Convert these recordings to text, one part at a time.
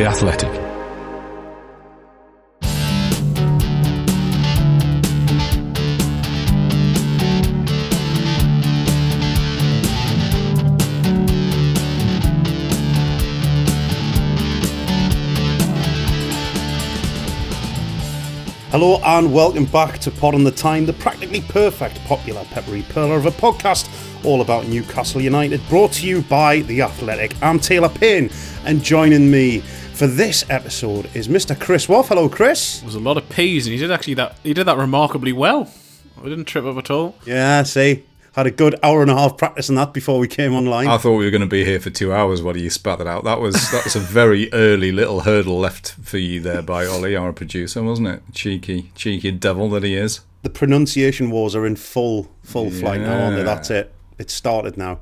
The Athletic. Hello and welcome back to Pod on the Tyne, the practically perfect popular peppery perler of a podcast all about Newcastle United, brought to you by The Athletic. I'm Taylor Payne, and joining me for this episode is Mr. Chris Waugh. Hello, Chris. There was a lot of P's, and he did actually that. He did that remarkably well. I didn't trip up at all. Yeah, see, had a good hour and a half practicing that before we came online. I thought we were going to be here for two hours while you spat that out. That was that was a very early little hurdle left for you there by Ollie, our producer, wasn't it? Cheeky, cheeky devil that he is. the pronunciation wars are in full full flight now, aren't they? That's it. It started now.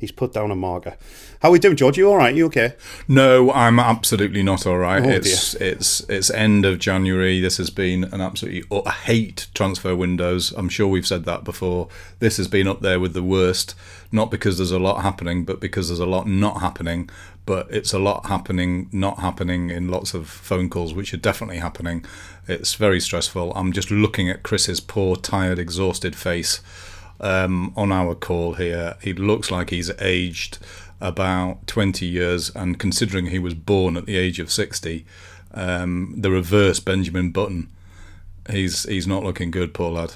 He's put down a marker. How are we doing, George? You all right? You okay? No, I'm absolutely not all right. Oh, it's it's it's end of January. This has been an absolutely oh, I hate transfer windows. I'm sure we've said that before. This has been up there with the worst, not because there's a lot happening, but because there's a lot not happening. But it's a lot happening, not happening in lots of phone calls, which are definitely happening. It's very stressful. I'm just looking at Chris's poor, tired, exhausted face um, on our call here. He looks like he's aged about 20 years, and considering he was born at the age of 60, um, the reverse Benjamin Button, he's he's not looking good, poor lad.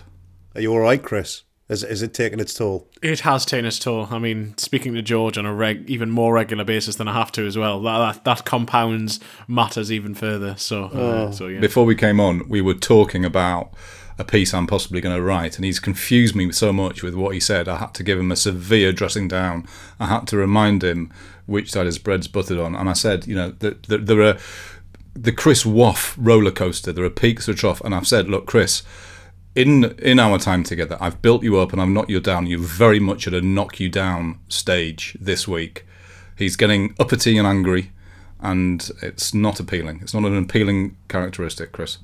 Are you all right, Chris? Is, is it taking its toll? It has taken its toll. I mean, speaking to George on a reg- even more regular basis than I have to as well. That that, that compounds matters even further. So, uh, so yeah. Before we came on, we were talking about a piece I'm possibly going to write, and he's confused me so much with what he said. I had to give him a severe dressing down. I had to remind him which side his bread's buttered on, and I said, you know, that that there are the Chris Waugh roller coaster. There are peaks or trough, and I've said, look, Chris. In in our time together, I've built you up and I've knocked you down. You're very much at a knock you down stage this week. He's getting uppity and angry, and it's not appealing. It's not an appealing characteristic, Chris.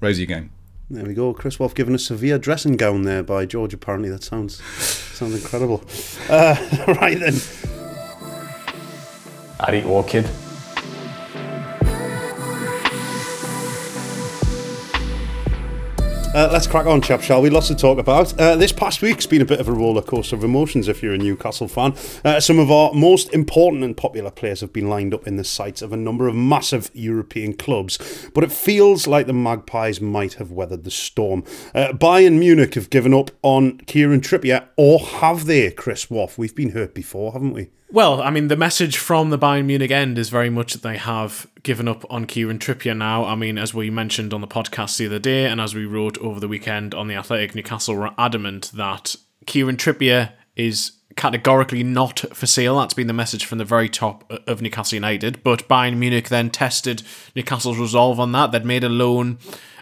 Raise your game. There we go. Chris Wolf giving a severe dressing gown there by George. Apparently, that sounds sounds incredible. Uh, right then, I'd eat orchid. Uh, let's crack on, chap. Shall we? Lots to talk about. Uh, this past week's been a bit of a roller coaster of emotions. If you're a Newcastle fan, uh, some of our most important and popular players have been lined up in the sights of a number of massive European clubs, but it feels like the Magpies might have weathered the storm. Uh, Bayern Munich have given up on Kieran Trippier, or have they, Chris Waugh? We've been hurt before, haven't we? Well, I mean, the message from the Bayern Munich end is very much that they have given up on Kieran Trippier now. I mean, as we mentioned on the podcast the other day, and as we wrote over the weekend on the Athletic, Newcastle were adamant that Kieran Trippier is categorically not for sale. That's been the message from the very top of Newcastle United. But Bayern Munich then tested Newcastle's resolve on that. They'd made a loan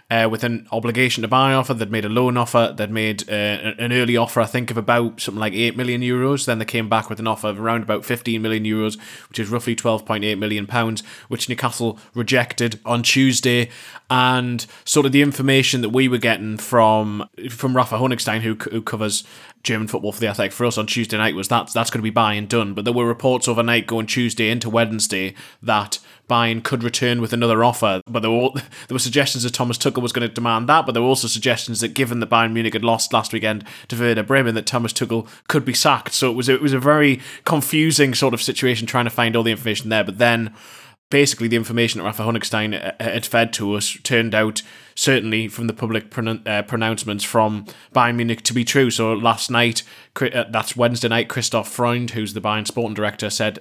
uh, with an obligation to buy offer. They'd made a loan offer. They'd made uh, an early offer, I think, of about something like 8 million euros. Then they came back with an offer of around about 15 million euros, which is roughly 12.8 million pounds, which Newcastle rejected on Tuesday. And sort of the information that we were getting from from Rafa Honigstein, who, who covers German football for the Athletic for us on Tuesday night, was that that's going to be buy and done. But there were reports overnight going Tuesday into Wednesday that Bayern could return with another offer, but there were there were suggestions that Thomas Tuchel was going to demand that, but there were also suggestions that given that Bayern Munich had lost last weekend to Werder Bremen, that Thomas Tuchel could be sacked. So it was it was a very confusing sort of situation trying to find all the information there. But then, basically, the information that Rafa Honigstein uh, had fed to us turned out certainly from the public pronoun- uh, pronouncements from Bayern Munich to be true. So last night, uh, that's Wednesday night, Christoph Freund, who's the Bayern sporting director, said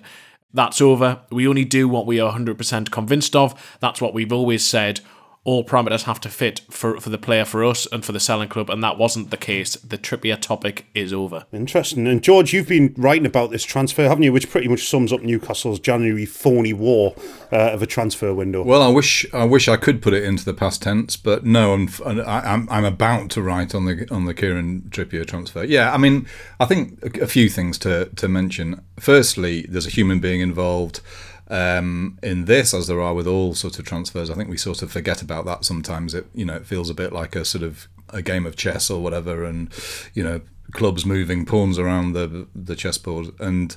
that's over. We only do what we are 100% convinced of. That's what we've always said all parameters have to fit for, for the player for us and for the selling club, and that wasn't the case. The Trippier topic is over. Interesting. And George, you've been writing about this transfer, haven't you? Which pretty much sums up Newcastle's January phony war uh, of a transfer window. Well, I wish I wish I could put it into the past tense, but no, I'm I'm, I'm about to write on the on the Kieran Trippier transfer. Yeah, I mean, I think a few things to to mention. Firstly, there's a human being involved um, in this, as there are with all sorts of transfers. I think we sort of forget about that sometimes. It you know it feels a bit like a sort of a game of chess or whatever, and you know clubs moving pawns around the the chessboard and.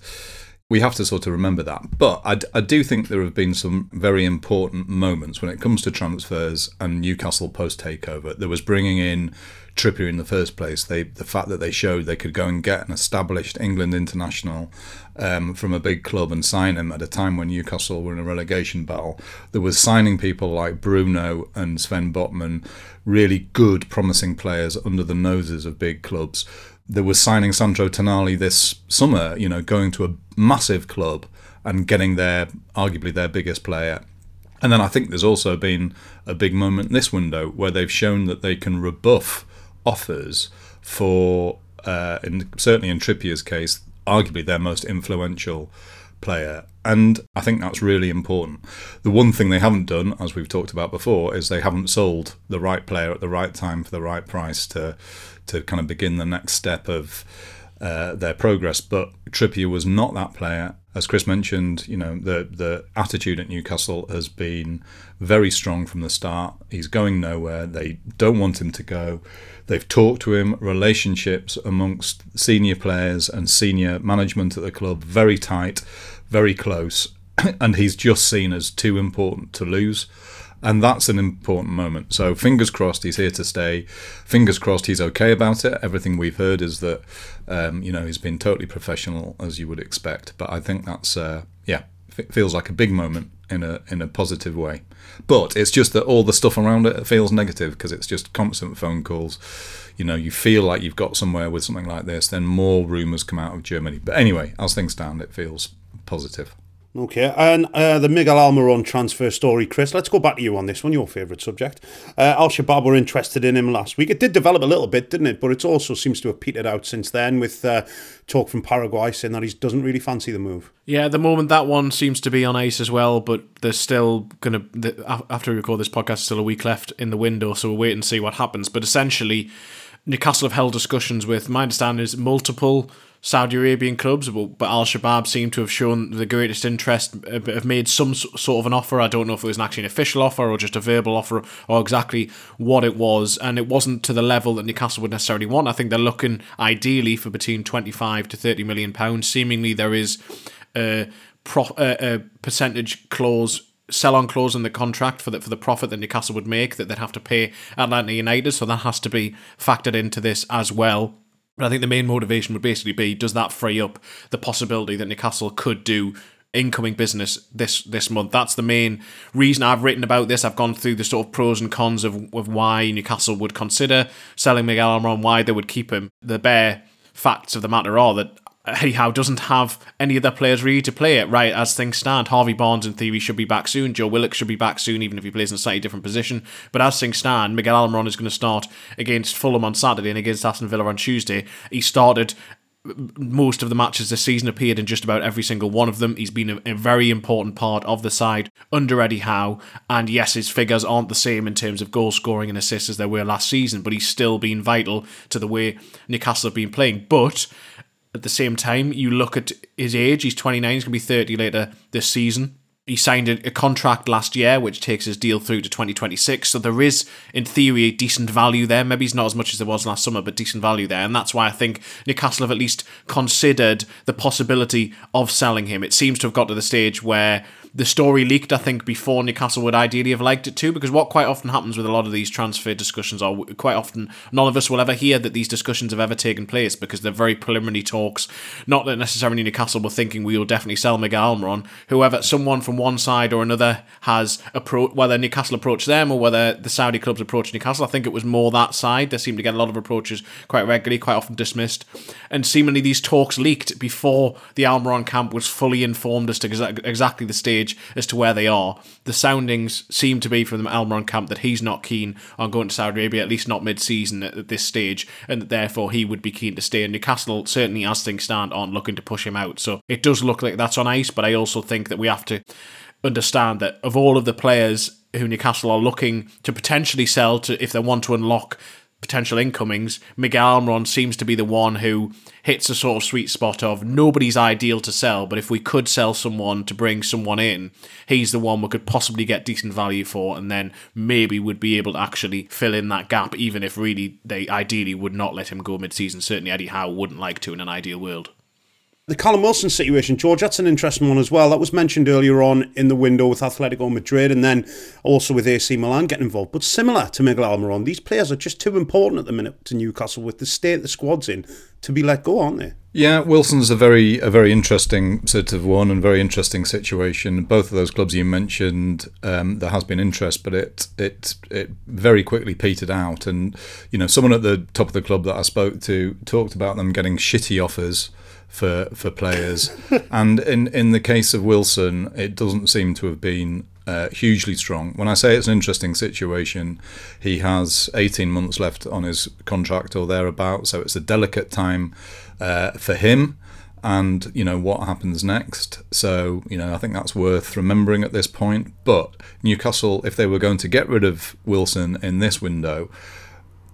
We have to sort of remember that. But I, I do think there have been some very important moments when it comes to transfers and Newcastle post takeover. There was bringing in Trippier in the first place. They the fact that they showed they could go and get an established England international um, from a big club and sign him at a time when Newcastle were in a relegation battle. There was signing people like Bruno and Sven Botman, really good, promising players under the noses of big clubs. There was signing Sandro Tonali this summer, you know, going to a massive club and getting their arguably their biggest player. And then I think there's also been a big moment in this window where they've shown that they can rebuff offers for, uh, in, certainly in Trippier's case, arguably their most influential player. And I think that's really important. The one thing they haven't done, as we've talked about before, is they haven't sold the right player at the right time for the right price to to kind of begin the next step of uh, their progress. But Trippier was not that player. As Chris mentioned, you know the the attitude at Newcastle has been very strong from the start. He's going nowhere. They don't want him to go. They've talked to him. Relationships amongst senior players and senior management at the club very tight, very close, and he's just seen as too important to lose. And that's an important moment. So fingers crossed he's here to stay. Fingers crossed he's okay about it. Everything we've heard is that um, you know he's been totally professional as you would expect. But I think that's uh, yeah, it feels like a big moment in a in a positive way. But it's just that all the stuff around it feels negative because it's just constant phone calls. You know, you feel like you've got somewhere with something like this, then more rumours come out of Germany. But anyway, as things stand, it feels positive. Okay, and uh, the Miguel Almiron transfer story, Chris. Let's go back to you on this one, your favourite subject. Uh, Al Shabab were interested in him last week. It did develop a little bit, didn't it? But it also seems to have petered out since then, with uh, talk from Paraguay saying that he doesn't really fancy the move. Yeah, at the moment that one seems to be on ice as well, but there's still going to, after we record this podcast, still a week left in the window, so we'll wait and see what happens. But essentially, Newcastle have held discussions with, my understanding is multiple Saudi Arabian clubs, but Al Shabab seem to have shown the greatest interest, uh, have made some sort of an offer. I don't know if it was actually an official offer or just a verbal offer or exactly what it was. And it wasn't to the level that Newcastle would necessarily want. I think they're looking ideally for between 25 to 30 million pounds. Seemingly, there is a, pro- a percentage clause sell on clause in the contract for the for the profit that Newcastle would make that they'd have to pay Atlanta United. So that has to be factored into this as well. But I think the main motivation would basically be does that free up the possibility that Newcastle could do incoming business this this month. That's the main reason I've written about this. I've gone through the sort of pros and cons of, of why Newcastle would consider selling Miguel Almiron, why they would keep him. The bare facts of the matter are that Uh, Eddie Howe doesn't have any of the players ready to play it right as things stand. Harvey Barnes, in theory, should be back soon. Joe Willock should be back soon, even if he plays in a slightly different position. But as things stand, Miguel Almiron is going to start against Fulham on Saturday and against Aston Villa on Tuesday. He started most of the matches this season appeared in just about every single one of them. He's been a, a, very important part of the side under Eddie Howe. And yes, his figures aren't the same in terms of goal scoring and assists as they were last season, but he's still been vital to the way Newcastle have been playing. But at the same time, you look at his age, he's 29, he's going to be 30 later this season. He signed a, contract last year, which takes his deal through to 2026. So there is, in theory, a decent value there. Maybe it's not as much as there was last summer, but decent value there. And that's why I think Newcastle have at least considered the possibility of selling him. It seems to have got to the stage where the story leaked, I think, before Newcastle would ideally have liked it too, because what quite often happens with a lot of these transfer discussions are quite often none of us will ever hear that these discussions have ever taken place because they're very preliminary talks. Not that necessarily Newcastle were thinking we will definitely sell Miguel Almiron. Whoever, someone from one side or another has approached, whether Newcastle approached them or whether the Saudi clubs approached Newcastle. I think it was more that side. They seem to get a lot of approaches quite regularly, quite often dismissed. And seemingly these talks leaked before the Almiron camp was fully informed as to exactly the stage stage as to where they are. The soundings seem to be from the Almiron camp that he's not keen on going to Saudi Arabia, at least not mid-season at, at this stage, and that therefore he would be keen to stay. And Newcastle certainly, as things stand, aren't looking to push him out. So it does look like that's on ice, but I also think that we have to understand that of all of the players who Newcastle are looking to potentially sell to if they want to unlock potential incomings, Miguel Almiron seems to be the one who hits a sort of sweet spot of nobody's ideal to sell, but if we could sell someone to bring someone in, he's the one we could possibly get decent value for, and then maybe would be able to actually fill in that gap, even if really they ideally would not let him go mid season. Certainly Eddie Howe wouldn't like to in an ideal world. The Callum Wilson situation, George, that's an interesting one as well. That was mentioned earlier on in the window with Atletico Madrid and then also with AC Milan getting involved. But similar to Miguel Almiron, these players are just too important at the minute to Newcastle with the state the squad's in to be let go, aren't they? Yeah, Wilson's a very a very interesting sort of one and very interesting situation. Both of those clubs you mentioned, um, there has been interest, but it it it very quickly petered out. And you know, someone at the top of the club that I spoke to talked about them getting shitty offers for for players. and in in the case of Wilson, it doesn't seem to have been uh, hugely strong. When I say it's an interesting situation, he has 18 months left on his contract or thereabout, so it's a delicate time uh, for him. And you know what happens next. So you know I think that's worth remembering at this point. But Newcastle, if they were going to get rid of Wilson in this window,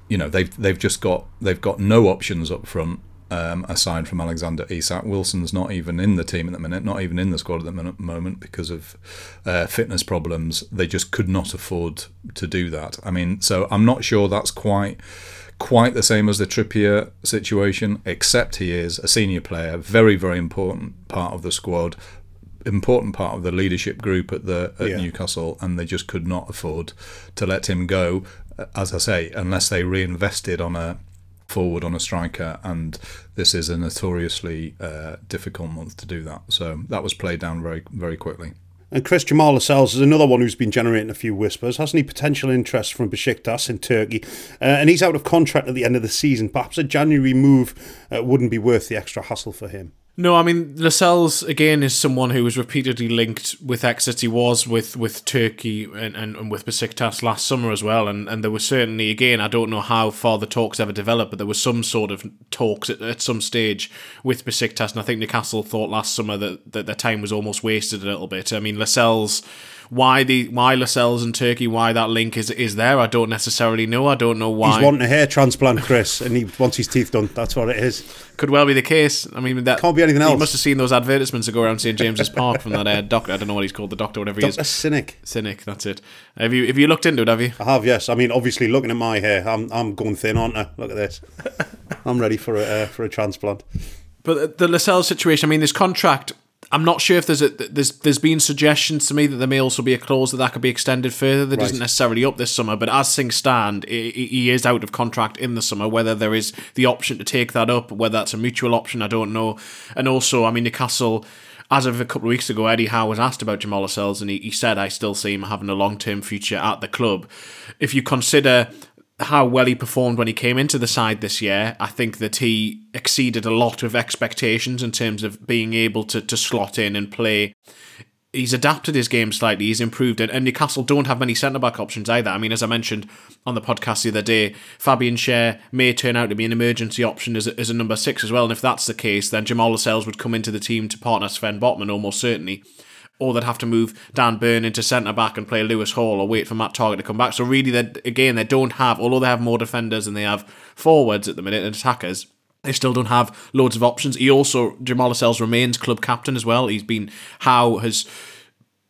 you know they've they've just got they've got no options up front um, aside from Alexander Isak. Wilson's not even in the team at the minute, not even in the squad at the moment because of uh, fitness problems. They just could not afford to do that. I mean, so I'm not sure that's quite quite the same as the Trippier situation, except he is a senior player, very very important part of the squad. Important part of the leadership group at the at yeah. Newcastle, and they just could not afford to let him go. As I say, unless they reinvested on a forward on a striker, and this is a notoriously uh, difficult month to do that. So that was played down very, very quickly. And Chris Jamal Lascelles is another one who's been generating a few whispers. Hasn't he potential interest from Besiktas in Turkey? Uh, and he's out of contract at the end of the season. Perhaps a January move uh, wouldn't be worth the extra hassle for him. No, I mean Lascelles again is someone who was repeatedly linked with Exeter. He was with with Turkey and, and, and with Besiktas last summer as well, and, and there was certainly again I don't know how far the talks ever developed, but there was some sort of talks at, at some stage with Besiktas, and I think Newcastle thought last summer that, that their time was almost wasted a little bit. I mean Lascelles why the why Lascelles and Turkey, why that link is is there, I don't necessarily know. I don't know why. He's wanting a hair transplant, Chris, and he wants his teeth done. That's what it is. Could well be the case. I mean, that can't be anything else. You must have seen those advertisements that go around St James's Park from that uh, doctor. I don't know what he's called, the doctor, whatever he Dr. is. Cinik. Cinik. That's it. Have you have you looked into it? Have you? I have. Yes. I mean, obviously, looking at my hair, I'm I'm going thin, aren't I? Look at this. I'm ready for a uh, for a transplant. But the Lascelles situation. I mean, this contract I'm not sure if there's a there's there's been suggestions to me that there may also be a clause that that could be extended further. That right. isn't necessarily up this summer, but as things stand, he is out of contract in the summer. Whether there is the option to take that up, whether that's a mutual option, I don't know. And also, I mean, Newcastle. As of a couple of weeks ago, Eddie Howe was asked about Jamal Lascelles, and he, he said, "I still see him having a long term future at the club." If you consider how well he performed when he came into the side this year. I think that he exceeded a lot of expectations in terms of being able to, to slot in and play. He's adapted his game slightly. He's improved it, and Newcastle don't have many centre back options either. I mean, as I mentioned on the podcast the other day, Fabian Schär may turn out to be an emergency option as a, as a number six as well. And if that's the case, then Jamal Lascelles would come into the team to partner Sven Botman almost certainly or they'd have to move Dan Burn into centre back and play Lewis Hall or wait for Matt Targett to come back. So really, again they don't have, although they have more defenders and they have forwards at the minute and attackers. They still don't have loads of options. He also Jamal Lascelles remains club captain as well. He's been Howe has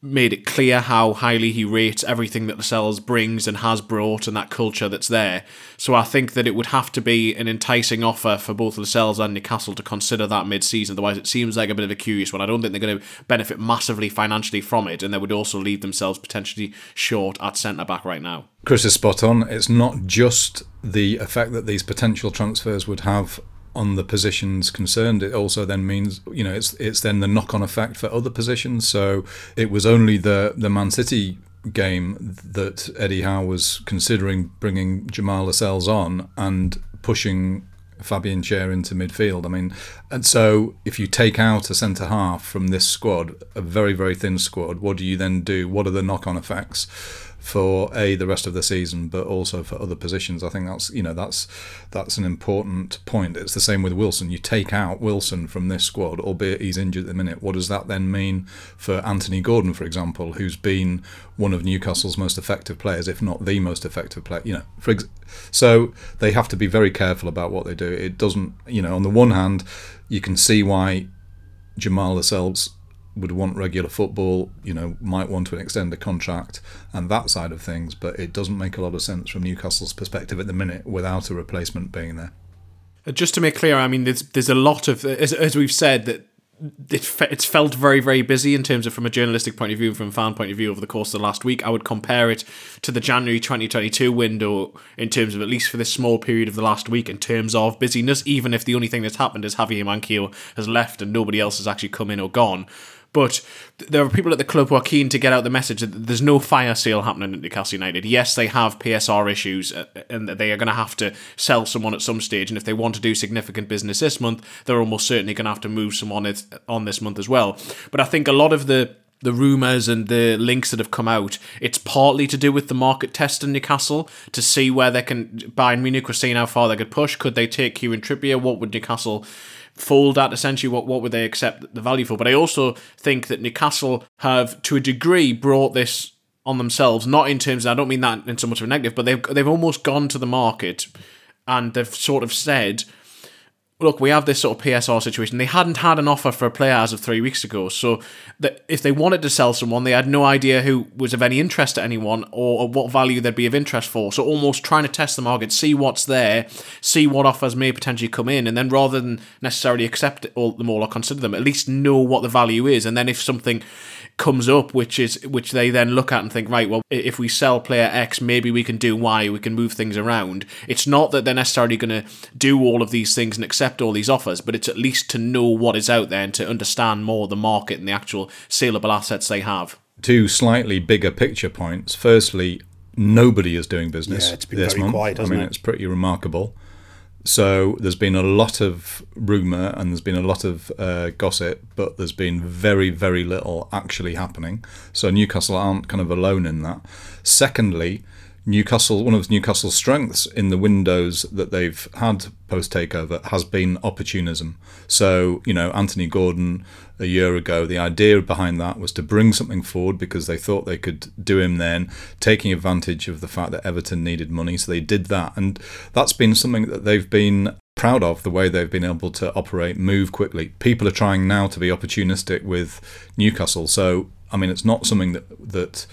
made it clear how highly he rates everything that Lascelles brings and has brought and that culture that's there. So I think that it would have to be an enticing offer for both Lascelles and Newcastle to consider that mid-season. Otherwise, it seems like a bit of a curious one. I don't think they're going to benefit massively financially from it, and they would also leave themselves potentially short at centre back right now. Chris is spot on. It's not just the effect that these potential transfers would have on the positions concerned, it also then means you know it's it's then the knock on effect for other positions. So it was only the the Man City game that Eddie Howe was considering bringing Jamal Lascelles on and pushing Fabian Schär into midfield. I mean, and so if you take out a centre half from this squad, a very very thin squad, what do you then do? What are the knock on effects? For a the rest of the season, but also for other positions. I think that's you know that's that's an important point. It's the same with Wilson. You take out Wilson from this squad, albeit he's injured at the minute. What does that then mean for Anthony Gordon, for example, who's been one of Newcastle's most effective players, if not the most effective player? You know, for ex- so they have to be very careful about what they do. It doesn't, you know, on the one hand, you can see why Jamal Lascelles would want regular football, you know, might want to extend a contract and that side of things, but it doesn't make a lot of sense from Newcastle's perspective at the minute without a replacement being there. Uh, just to make clear, I mean, there's there's a lot of as, as we've said that it it's felt very very busy in terms of from a journalistic point of view and from a fan point of view over the course of the last week i would compare it to the january 2022 window in terms of at least for this small period of the last week in terms of busyness even if the only thing that's happened is javier manquillo has left and nobody else has actually come in or gone but there are people at the club who are keen to get out the message that there's no fire sale happening at Newcastle United. Yes, they have PSR issues uh, and they are going to have to sell someone at some stage. And if they want to do significant business this month, they're almost certainly going to have to move someone on this month as well. But I think a lot of the the rumours and the links that have come out, it's partly to do with the market test in Newcastle to see where they can. Bayern Munich were seeing how far they could push. Could they take Kieran Trippier? What would Newcastle fold at essentially what, what would they accept the value for. But I also think that Newcastle have, to a degree, brought this on themselves, not in terms of, I don't mean that in so much of a negative, but they've, they've almost gone to the market and they've sort of said, look, we have this sort of PSR situation. They hadn't had an offer for a player as of three weeks ago. So that if they wanted to sell someone, they had no idea who was of any interest to anyone or, what value they'd be of interest for. So almost trying to test the market, see what's there, see what offers may potentially come in, and then rather than necessarily accept all, them all or consider them, at least know what the value is. And then if something comes up, which is which they then look at and think, right, well, if we sell player X, maybe we can do Y, we can move things around. It's not that they're necessarily going to do all of these things and accept all these offers, but it's at least to know what is out there and to understand more the market and the actual saleable assets they have. Two slightly bigger picture points. Firstly, nobody is doing business yeah, it's been this very month. Quiet, I mean, it? it's pretty remarkable. So there's been a lot of rumour and there's been a lot of uh, gossip, but there's been very, very little actually happening. So Newcastle aren't kind of alone in that. Secondly, Newcastle, one of Newcastle's strengths in the windows that they've had post takeover has been opportunism. So, you know, Anthony Gordon a year ago, the idea behind that was to bring something forward because they thought they could do him then, taking advantage of the fact that Everton needed money. So they did that. And that's been something that they've been proud of the way they've been able to operate, move quickly. People are trying now to be opportunistic with Newcastle. So, I mean, it's not something that, that,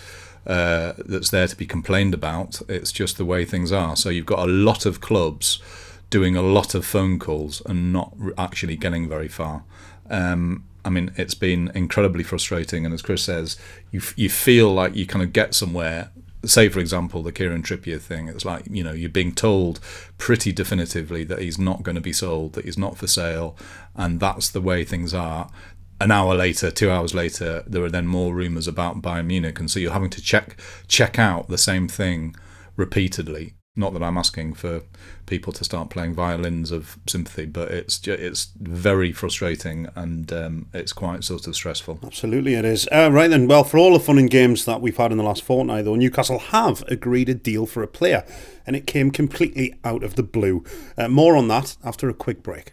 uh, that's there to be complained about. It's just the way things are. So you've got a lot of clubs doing a lot of phone calls and not actually getting very far. Um, I mean, it's been incredibly frustrating. And as Chris says, you you feel like you kind of get somewhere. Say, for example, the Kieran Trippier thing. It's like you know you're being told pretty definitively that he's not going to be sold, that he's not for sale, and that's the way things are an hour later, two hours later, there are then more rumours about Bayern Munich, and so you're having to check check out the same thing repeatedly. Not that I'm asking for people to start playing violins of sympathy, but it's it's very frustrating and um, it's quite sort of stressful. Absolutely, it is. Uh, right then, well, for all the fun and games that we've had in the last fortnight, though, Newcastle have agreed a deal for a player, and it came completely out of the blue. Uh, more on that after a quick break.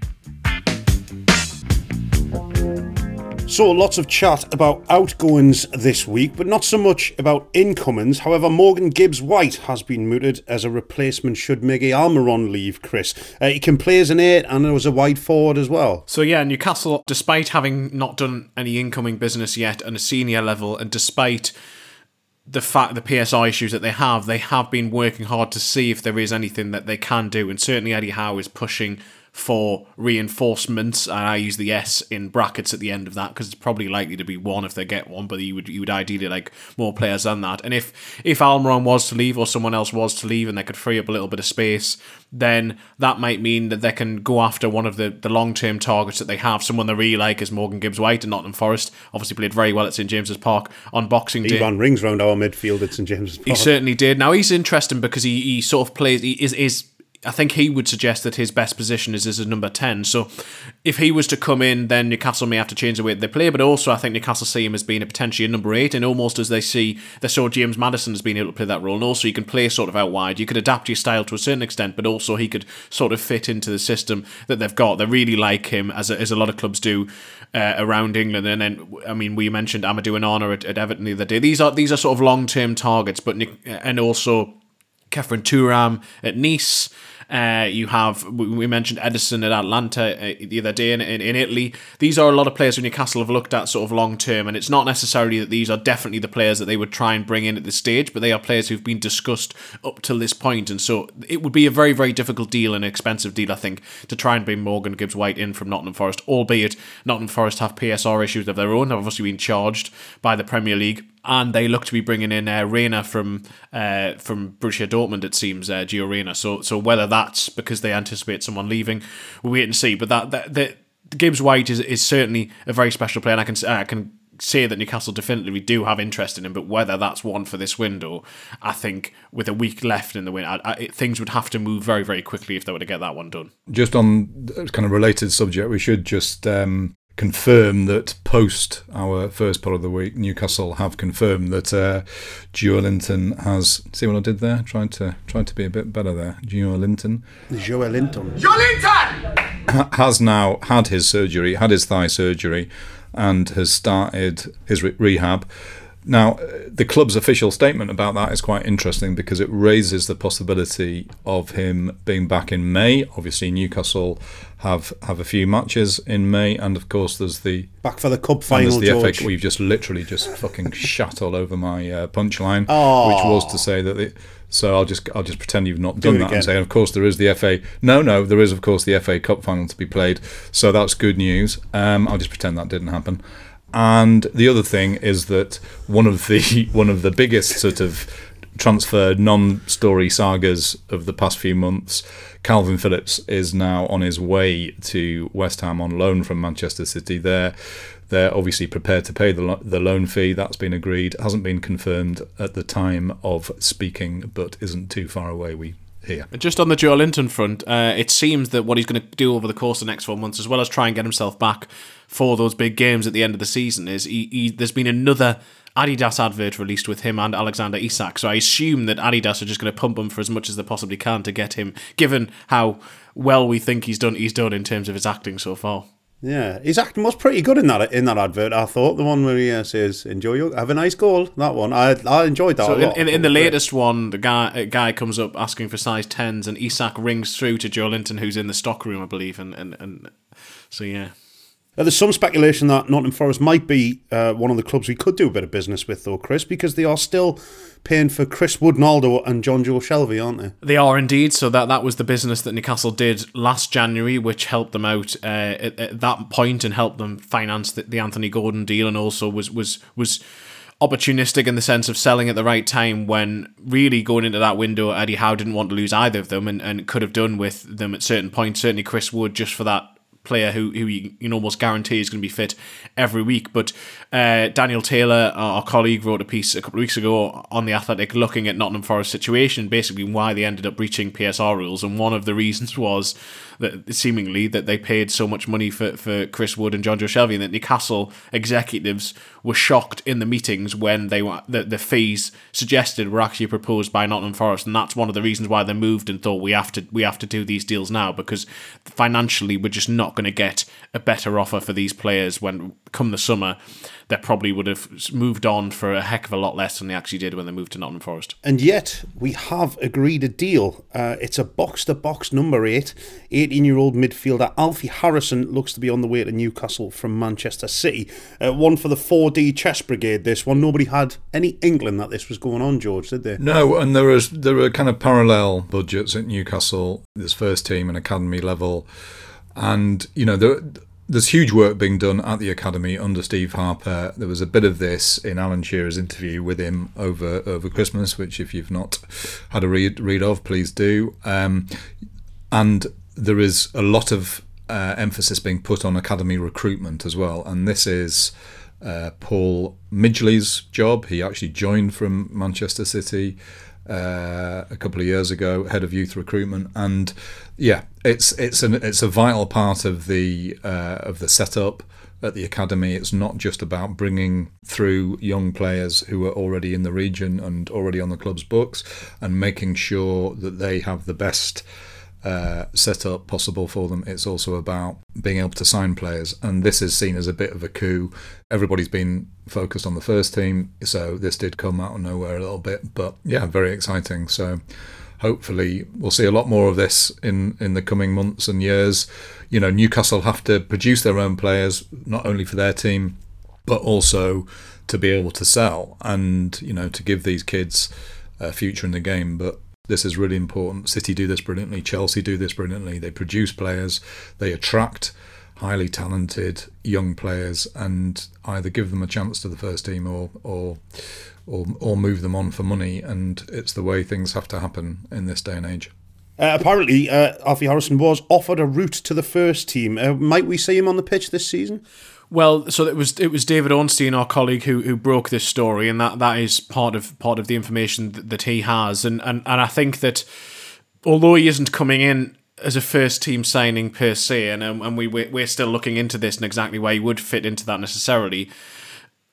So, lots of chat about outgoings this week, but not so much about incomings. However, Morgan Gibbs White has been mooted as a replacement should Miggy Almiron leave, Chris. Uh, he can play as an 8 and as a wide forward as well. So, yeah, Newcastle, despite having not done any incoming business yet on a senior level, and despite the fact the PSR issues that they have, they have been working hard to see if there is anything that they can do, and certainly Eddie Howe is pushing for reinforcements, and I use the S in brackets at the end of that because it's probably likely to be one if they get one, but you would you would ideally like more players than that. And if if Almiron was to leave or someone else was to leave, and they could free up a little bit of space, then that might mean that they can go after one of the, the long term targets that they have. Someone they really like is Morgan Gibbs White and Nottingham Forest. Obviously played very well at St James's Park on Boxing Day. He ran rings round our midfield at St James's Park. He certainly did. Now he's interesting because he, he sort of plays. He is is. I think he would suggest that his best position is as a number ten. So, if he was to come in, then Newcastle may have to change the way they play. But also, I think Newcastle see him as being a potentially a number eight, and almost as they see they saw James Maddison as being able to play that role. And also, you can play sort of out wide. You could adapt your style to a certain extent, but also he could sort of fit into the system that they've got. They really like him, as a, as a lot of clubs do uh, around England. And then, I mean, we mentioned Amadou Onana at, at Everton the other day. These are these are sort of long term targets, but and also Khéphren Thuram at Nice. Uh, you have we mentioned Ederson at Atalanta uh, the other day in, in, in, Italy. These are a lot of players who Newcastle have looked at sort of long term, and it's not necessarily that these are definitely the players that they would try and bring in at this stage, but they are players who've been discussed up till this point, and so it would be a very very difficult deal, an expensive deal, I think, to try and bring Morgan Gibbs White in from Nottingham Forest, albeit Nottingham Forest have PSR issues of their own, have obviously been charged by the Premier League and they look to be bringing in uh, Reyna from uh, from Borussia Dortmund. It seems uh, Gio. So so whether that's because they anticipate someone leaving, we'll wait and see. But that that, that Gibbs White is is certainly a very special player, and I can I can say that Newcastle definitively do have interest in him. But whether that's one for this window, I think with a week left in the window, I, I, things would have to move very very quickly if they were to get that one done. Just on kind of related subject, we should just. Um confirm that post our first part of the week, Newcastle have confirmed that uh, Joelinton has. See what I did there? Trying to trying to be a bit better there. Joelinton. Joelinton. Joelinton has now had his surgery, had his thigh surgery, and has started his re- rehab. Now, the club's official statement about that is quite interesting because it raises the possibility of him being back in May. Obviously, Newcastle have have a few matches in May, and of course, there's the back for the cup final. the George. FA. We've just literally just fucking shat all over my uh, punchline, which was to say that. The, so I'll just I'll just pretend you've not done it that again. and say, of course, there is the FA. No, no, there is of course the FA Cup final to be played. So that's good news. Um, I'll just pretend that didn't happen. And the other thing is that one of the one of the biggest sort of transfer non-story sagas of the past few months, Kalvin Phillips is now on his way to West Ham on loan from Manchester City. They're they're obviously prepared to pay the the loan fee. That's been agreed. Hasn't been confirmed at the time of speaking, but isn't too far away. We hear. Just on the Joelinton front, uh, it seems that what he's going to do over the course of the next four months, as well as try and get himself back for those big games at the end of the season, is he, he, there's been another Adidas advert released with him and Alexander Isak. So I assume that Adidas are just going to pump him for as much as they possibly can to get him, given how well we think he's done. He's done in terms of his acting so far. Yeah, his acting was pretty good in that in that advert. I thought the one where he uh, says "Enjoy your have a nice goal." That one, I I enjoyed that So a in, in, in the latest one, the guy guy comes up asking for size tens, and Isak rings through to Joelinton, who's in the stock room, I believe, and and, and so yeah. Uh, there's some speculation that Nottingham Forest might be uh, one of the clubs we could do a bit of business with, though, Chris, because they are still paying for Chris Woodnaldo and Jonjo Shelvey, aren't they? They are indeed. So that that was the business that Newcastle did last January, which helped them out uh, at, at that point and helped them finance the, the Anthony Gordon deal, and also was was was opportunistic in the sense of selling at the right time when really going into that window Eddie Howe didn't want to lose either of them and, and could have done with them at certain points certainly Chris Wood just for that player who who you can almost guarantee is going to be fit every week. But uh, Daniel Taylor, our colleague, wrote a piece a couple of weeks ago on the Athletic looking at Nottingham Forest situation, basically why they ended up breaching PSR rules, and one of the reasons was that seemingly that they paid so much money for, for Chris Wood and Jonjo Shelvey, and that Newcastle executives were shocked in the meetings when they were the, the fees suggested were actually proposed by Nottingham Forest, and that's one of the reasons why they moved and thought we have to we have to do these deals now because financially we're just not going to get a better offer for these players when come the summer they probably would have moved on for a heck of a lot less than they actually did when they moved to Nottingham Forest. And yet, we have agreed a deal. Uh, it's a box to box number eight, 18 year old midfielder Alfie Harrison looks to be on the way to Newcastle from Manchester City. Uh, one for the 4D Chess Brigade, this one. Nobody had any inkling that this was going on, George, did they? No, and there was there were kind of parallel budgets at Newcastle, this first team and academy level, and you know there, there's huge work being done at the academy under Steve Harper. There was a bit of this in Alan Shearer's interview with him over over Christmas, which if you've not had a read read of, please do. Um, and there is a lot of uh, emphasis being put on academy recruitment as well, and this is. Uh, Paul Midgley's job. He actually joined from Manchester City uh, a couple of years ago, head of youth recruitment, and yeah, it's it's an it's a vital part of the uh, of the setup at the academy. It's not just about bringing through young players who are already in the region and already on the club's books, and making sure that they have the best uh, setup possible for them. It's also about being able to sign players, and this is seen as a bit of a coup. Everybody's been focused on the first team, so this did come out of nowhere a little bit, but yeah, very exciting. So hopefully we'll see a lot more of this in in the coming months and years. You know, Newcastle have to produce their own players not only for their team, but also to be able to sell and you know to give these kids a future in the game. But this is really important. City do this brilliantly. Chelsea do this brilliantly. They produce players. They attract highly talented young players and either give them a chance to the first team or or or, or move them on for money. And it's the way things have to happen in this day and age. Uh, apparently, uh, Alfie Harrison was offered a route to the first team. Uh, might we see him on the pitch this season? Well, so it was it was David Ornstein, our colleague, who who broke this story, and that, that is part of part of the information that, that he has, and, and and I think that although he isn't coming in as a first team signing per se, and and we we're still looking into this and exactly where he would fit into that necessarily.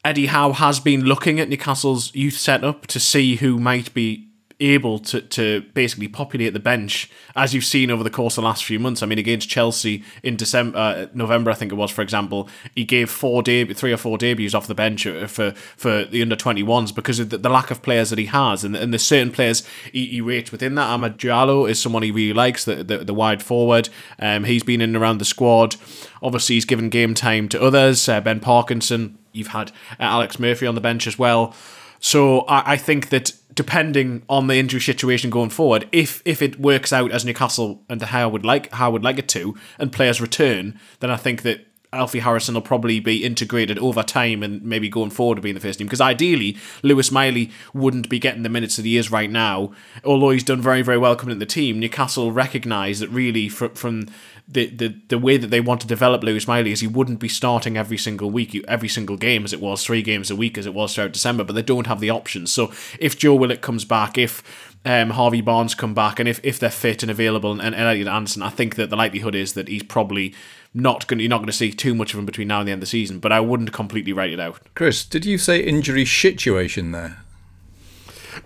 Eddie Howe has been looking at Newcastle's youth setup to see who might be able to, to basically populate the bench as you've seen over the course of the last few months. I mean, against Chelsea in December, uh, November, I think it was, for example, he gave four deb- three or four debuts off the bench uh, for for the under 21s because of the, the, lack of players that he has, and, and there's certain players he, he rates within that. Amadou Diallo is someone he really likes, the the, the wide forward. Um, he's been in and around the squad. Obviously, he's given game time to others. Uh, ben Parkinson. You've had uh, Alex Murphy on the bench as well. So I, I think that depending on the injury situation going forward, if if it works out as Newcastle and how I would like how I would like it to, and players return, then I think that Alfie Harrison will probably be integrated over time and maybe going forward to be in the first team. Because ideally, Lewis Miley wouldn't be getting the minutes that he is right now. Although he's done very, very well coming in the team, Newcastle recognise that really from, from the, the the way that they want to develop Lewis Miley is he wouldn't be starting every single week, every single game as it was, three games a week as it was throughout December, but they don't have the options. So if Joe Willock comes back, if um, Harvey Barnes come back, and if, if they're fit and available, and, and Elliot Anderson, I think that the likelihood is that he's probably not going. You're not going to see too much of him between now and the end of the season. But I wouldn't completely write it out. Chris, did you say injury situation there?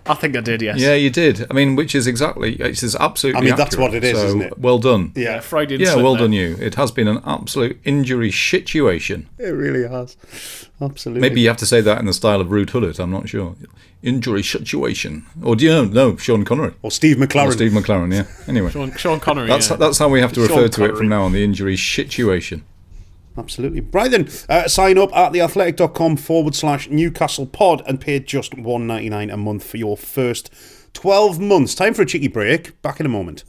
I think I did, yes. Yeah, you did. I mean, which is exactly, it is absolutely. I mean, accurate. that's what it is, so, isn't it? Well done. Yeah, Friday. Yeah, well there. done you. It has been an absolute injury situation. it really has. Absolutely. Maybe you have to say that in the style of Ruud Gullit. I'm not sure. Injury situation, or do you know? No, Sean Connery Or Steve McClaren. or Steve McClaren. Yeah. Anyway, Sean, Sean Connery. that's yeah. that's how we have to Sean refer to it from now on. The injury situation. Absolutely. Right uh, sign up at theathletic.com forward slash Newcastle pod and pay just one ninety nine a month for your first 12 months. Time for a cheeky break. Back in a moment.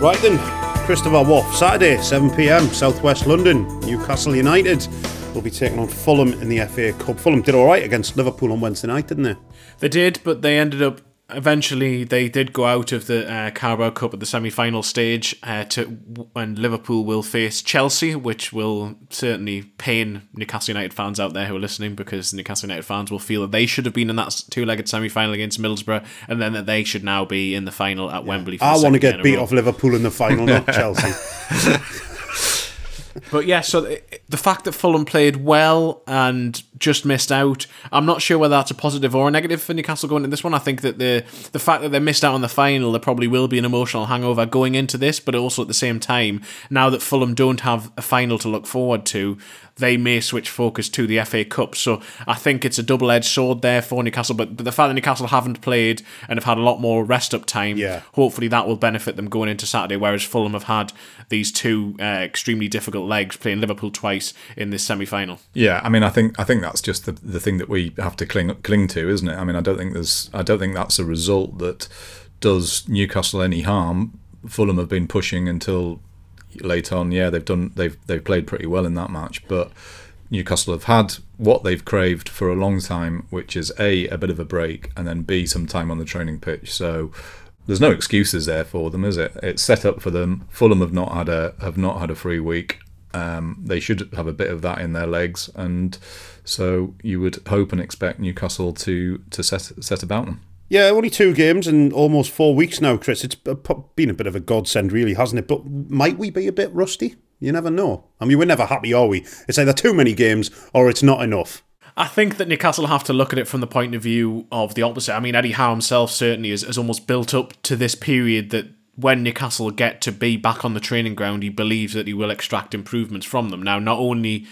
Right then, Christopher Waugh, Saturday, 7pm, Southwest London, Newcastle United will be taking on Fulham in the FA Cup. Fulham did alright against Liverpool on Wednesday night, didn't they? They did, but they ended up eventually they did go out of the uh, Carabao Cup at the semi-final stage uh, to and Liverpool will face Chelsea, which will certainly pain Newcastle United fans out there who are listening because Newcastle United fans will feel that they should have been in that two-legged semi-final against Middlesbrough, and then that they should now be in the final at Wembley. For I want to get beat off Liverpool in the final, not Chelsea. But yeah, so the, the fact that Fulham played well and just missed out, I'm not sure whether that's a positive or a negative for Newcastle going into this one. I think that the the fact that they missed out on the final, there probably will be an emotional hangover going into this, but also at the same time, now that Fulham don't have a final to look forward to, they may switch focus to the FA Cup. So I think it's a double edged sword there for Newcastle. But, but the fact that Newcastle haven't played and have had a lot more rest up time, Yeah. hopefully that will benefit them going into Saturday. Whereas Fulham have had these two uh, extremely difficult legs, playing Liverpool twice in this semi final. Yeah, I mean, I think I think that's just the, the thing that we have to cling cling to, isn't it? I mean, I don't think there's I don't think that's a result that does Newcastle any harm. Fulham have been pushing until late on. Yeah, they've done they've they've played pretty well in that match, but Newcastle have had what they've craved for a long time, which is a a bit of a break and then b some time on the training pitch. So there's no excuses there for them, is it? It's set up for them. Fulham have not had a have not had a free week. Um, they should have a bit of that in their legs, and so you would hope and expect Newcastle to to set set about them. Yeah, only two games in almost four weeks now, Chris. It's been a bit of a godsend, really, hasn't it? But might we be a bit rusty? You never know. I mean, we're never happy, are we? It's either too many games or it's not enough. I think that Newcastle have to look at it from the point of view of the opposite. I mean, Eddie Howe himself certainly has, has almost built up to this period that when Newcastle get to be back on the training ground, he believes that he will extract improvements from them. Now, not only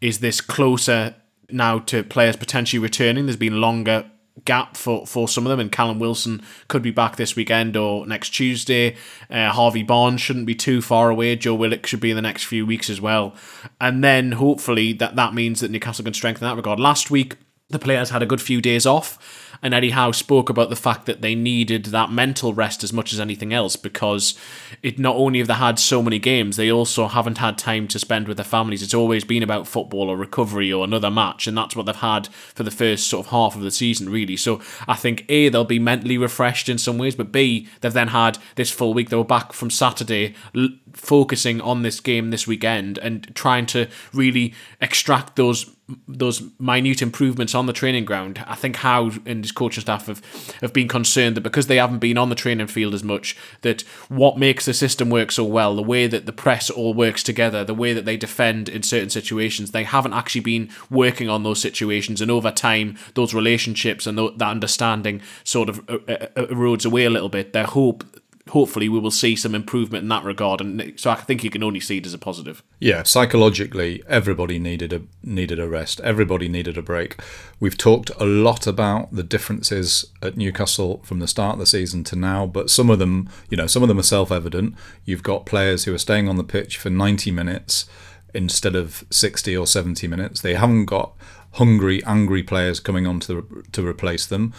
is this closer now to players potentially returning, there's been longer gap for, for some of them, and Callum Wilson could be back this weekend or next Tuesday. Uh, Harvey Barnes shouldn't be too far away. Joe Willock should be in the next few weeks as well. And then hopefully that, that means that Newcastle can strengthen that regard. Last week, the players had a good few days off, and Eddie Howe spoke about the fact that they needed that mental rest as much as anything else because it not only have they had so many games, they also haven't had time to spend with their families. It's always been about football or recovery or another match, and that's what they've had for the first sort of half of the season, really. So I think A, they'll be mentally refreshed in some ways, but B, they've then had this full week. They were back from Saturday l- focusing on this game this weekend and trying to really extract those those minute improvements on the training ground. I think Howe and his coaching staff have, have been concerned that because they haven't been on the training field as much, that what makes the system work so well, the way that the press all works together, the way that they defend in certain situations, they haven't actually been working on those situations. And over time, those relationships and that understanding sort of uh, uh, erodes away a little bit. Their hope hopefully we will see some improvement in that regard and so I think you can only see it as a positive. Yeah, psychologically, everybody needed a needed a rest. Everybody needed a break. We've talked a lot about the differences at Newcastle from the start of the season to now, but some of them, you know, some of them are self-evident. You've got players who are staying on the pitch for 90 minutes instead of 60 or 70 minutes. They haven't got hungry, angry players coming on to, to replace them.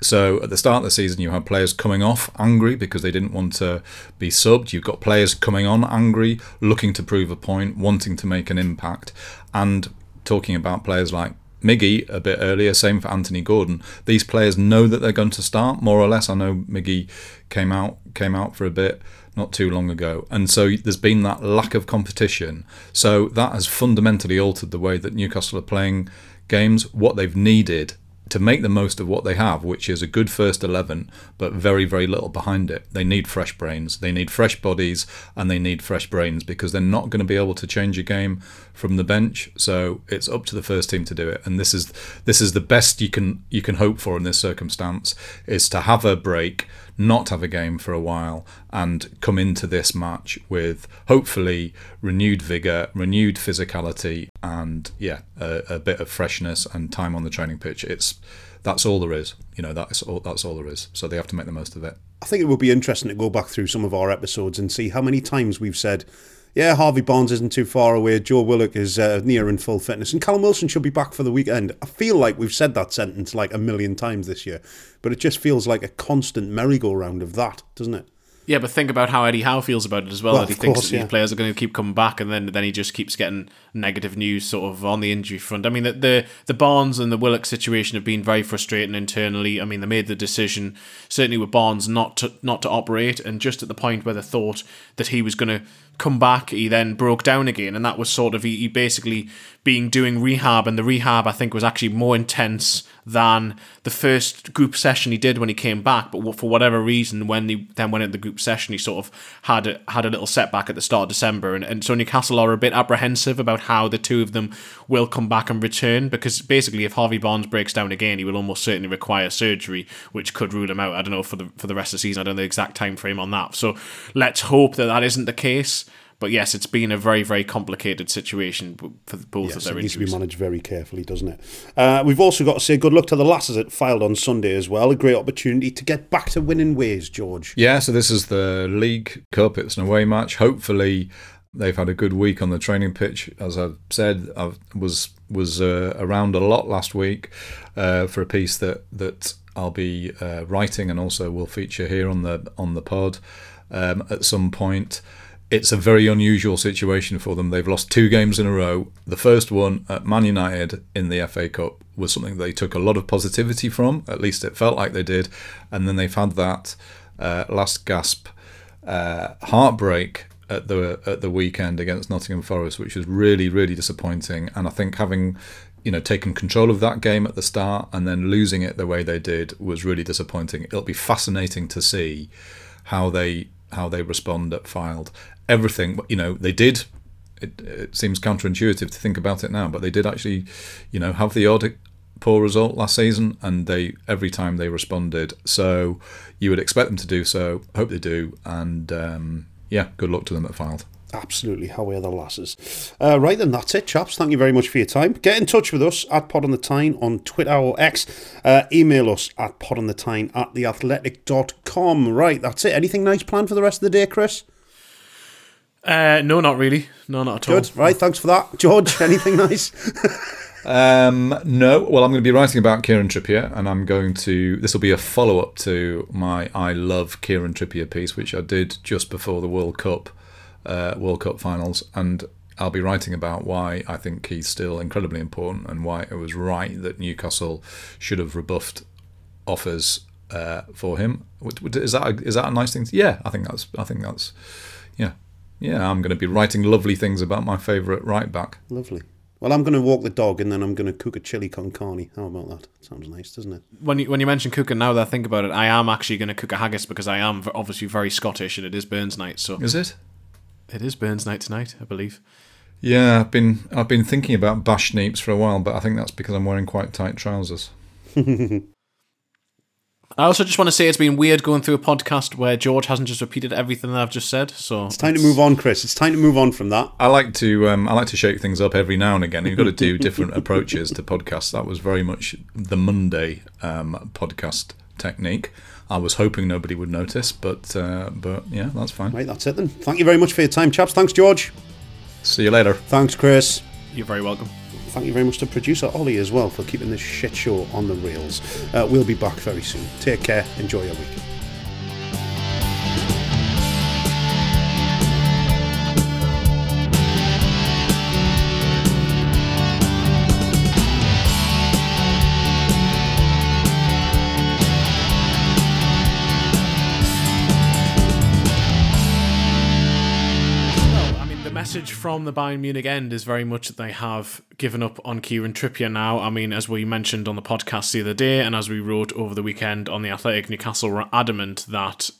So at the start of the season, you had players coming off angry because they didn't want to be subbed. You've got players coming on angry, looking to prove a point, wanting to make an impact. And talking about players like Miggy a bit earlier, same for Anthony Gordon. These players know that they're going to start, more or less. I know Miggy came out came out for a bit not too long ago. And so there's been that lack of competition. So that has fundamentally altered the way that Newcastle are playing games, what they've needed to make the most of what they have, which is a good first 11, but very, very little behind it. They need fresh brains, they need fresh bodies, and they need fresh brains because they're not going to be able to change a game from the bench. So it's up to the first team to do it. And this is this is the best you can you can hope for in this circumstance is to have a break, not have a game for a while, and come into this match with hopefully renewed vigor, renewed physicality, and yeah, a, a bit of freshness and time on the training pitch. It's that's all there is. You know, that's all that's all there is. So they have to make the most of it. I think it would be interesting to go back through some of our episodes and see how many times we've said, yeah, Harvey Barnes isn't too far away, Joe Willock is uh, near in full fitness, and Callum Wilson should be back for the weekend. I feel like we've said that sentence like a million times this year, but it just feels like a constant merry-go-round of that, doesn't it? Yeah, but think about how Eddie Howe feels about it as well. Well, that he thinks course, that yeah. these players are going to keep coming back, and then then he just keeps getting negative news sort of on the injury front. I mean, the the, the Barnes and the Willock situation have been very frustrating internally. I mean, they made the decision certainly with Barnes not to not to operate, and just at the point where they thought that he was going to come back, he then broke down again, and that was sort of he, he basically being doing rehab, and the rehab I think was actually more intense than the first group session he did when he came back. But for whatever reason, when he then went into the group session, he sort of had a, had a little setback at the start of December, and, and so Newcastle are a bit apprehensive about how the two of them will come back and return because basically, if Harvey Barnes breaks down again, he will almost certainly require surgery, which could rule him out. I don't know for the for the rest of the season. I don't know the exact time frame on that. So let's hope that that isn't the case. But yes, it's been a very, very complicated situation for both yes, of their it needs injuries. to be managed very carefully, doesn't it? Uh, we've also got to say good luck to the lasses at Fylde on Sunday as well. A great opportunity to get back to winning ways, George. Yeah, so this is the League Cup. It's an away match. Hopefully, they've had a good week on the training pitch. As I've said, I was was uh, around a lot last week uh, for a piece that that I'll be uh, writing and also will feature here on the on the pod um, at some point it's a very unusual situation for them. They've lost two games in a row. The first one at Man United in the FA Cup was something they took a lot of positivity from, at least it felt like they did. And then they've had that uh, last gasp uh, heartbreak at the at the weekend against Nottingham Forest, which was really really disappointing. And I think having you know taken control of that game at the start and then losing it the way they did was really disappointing. It'll be fascinating to see how they how they respond at Fylde everything. You know, they did. It, it seems counterintuitive to think about it now, but they did actually, you know, have the odd poor result last season, and they every time they responded. So you would expect them to do so. Hope they do, and um, yeah, good luck to them at Fylde. Absolutely. How are the lasses? Uh, right then, that's it, chaps. Thank you very much for your time. Get in touch with us at Pod on the Tyne on Twitter or X. Uh, email us at podonthetyne at theathletic.com. Right, that's it. Anything nice planned for the rest of the day, Chris? Uh, no, not really. No, not at all. Good. Right. Thanks for that, George. Anything nice? Um, no. Well, I'm going to be writing about Kieran Trippier, and I'm going to. This will be a follow up to my "I Love Kieran Trippier" piece, which I did just before the World Cup, uh, World Cup finals, and I'll be writing about why I think he's still incredibly important and why it was right that Newcastle should have rebuffed offers uh, for him. Is that a, is that a nice thing? Yeah, I think that's. I think that's. Yeah, yeah, I'm going to be writing lovely things about my favourite right back. Lovely. Well, I'm going to walk the dog and then I'm going to cook a chili con carne. How about that? Sounds nice, doesn't it? When you when you mention cooking, now that I think about it, I am actually going to cook a haggis because I am obviously very Scottish and it is Burns night. So is it? It is Burns night tonight, I believe. Yeah, I've been I've been thinking about bashneeps for a while, but I think that's because I'm wearing quite tight trousers. I also just want to say it's been weird going through a podcast where George hasn't just repeated everything that I've just said. So it's time to move on, Chris. It's time to move on from that. I like to um, I like to shake things up every now and again. You've got to do different approaches to podcasts. That was very much the Monday um, podcast technique. I was hoping nobody would notice, but uh, but yeah, that's fine. Right, that's it then. Thank you very much for your time, chaps. Thanks, George. See you later. Thanks, Chris. You're very welcome thank you very much to producer Ollie as well for keeping this shit show on the rails. Uh, we'll be back very soon. Take care. Enjoy your week. Message from the Bayern Munich end is very much that they have given up on Kieran Trippier now. I mean, as we mentioned on the podcast the other day, and as we wrote over the weekend on the Athletic, Newcastle were adamant that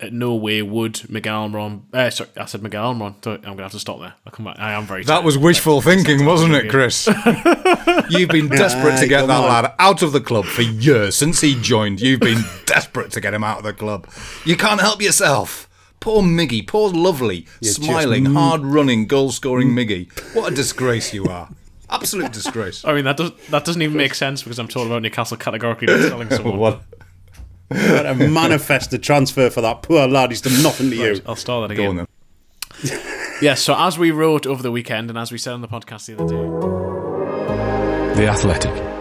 at no way would Miguel Almiron. Uh, sorry, I said Miguel Almiron. I'm going to have to stop there. I'll come back. I am very. That was wishful thinking, wasn't it, Chris? You've been desperate to get that lad out of the club for years since he joined. You've been desperate to get him out of the club. You can't help yourself. Poor Miggy, poor lovely, You're smiling, mm. just... hard running, goal scoring mm. Miggy. What a disgrace you are. Absolute disgrace. I mean, that, does, that doesn't even make sense because I'm talking about Newcastle categorically not selling someone. what? what a manifested transfer for that poor lad. He's done nothing to right, you. I'll start that again. Go on then. yes, so as we wrote over the weekend and as we said on the podcast the other day. The Athletic.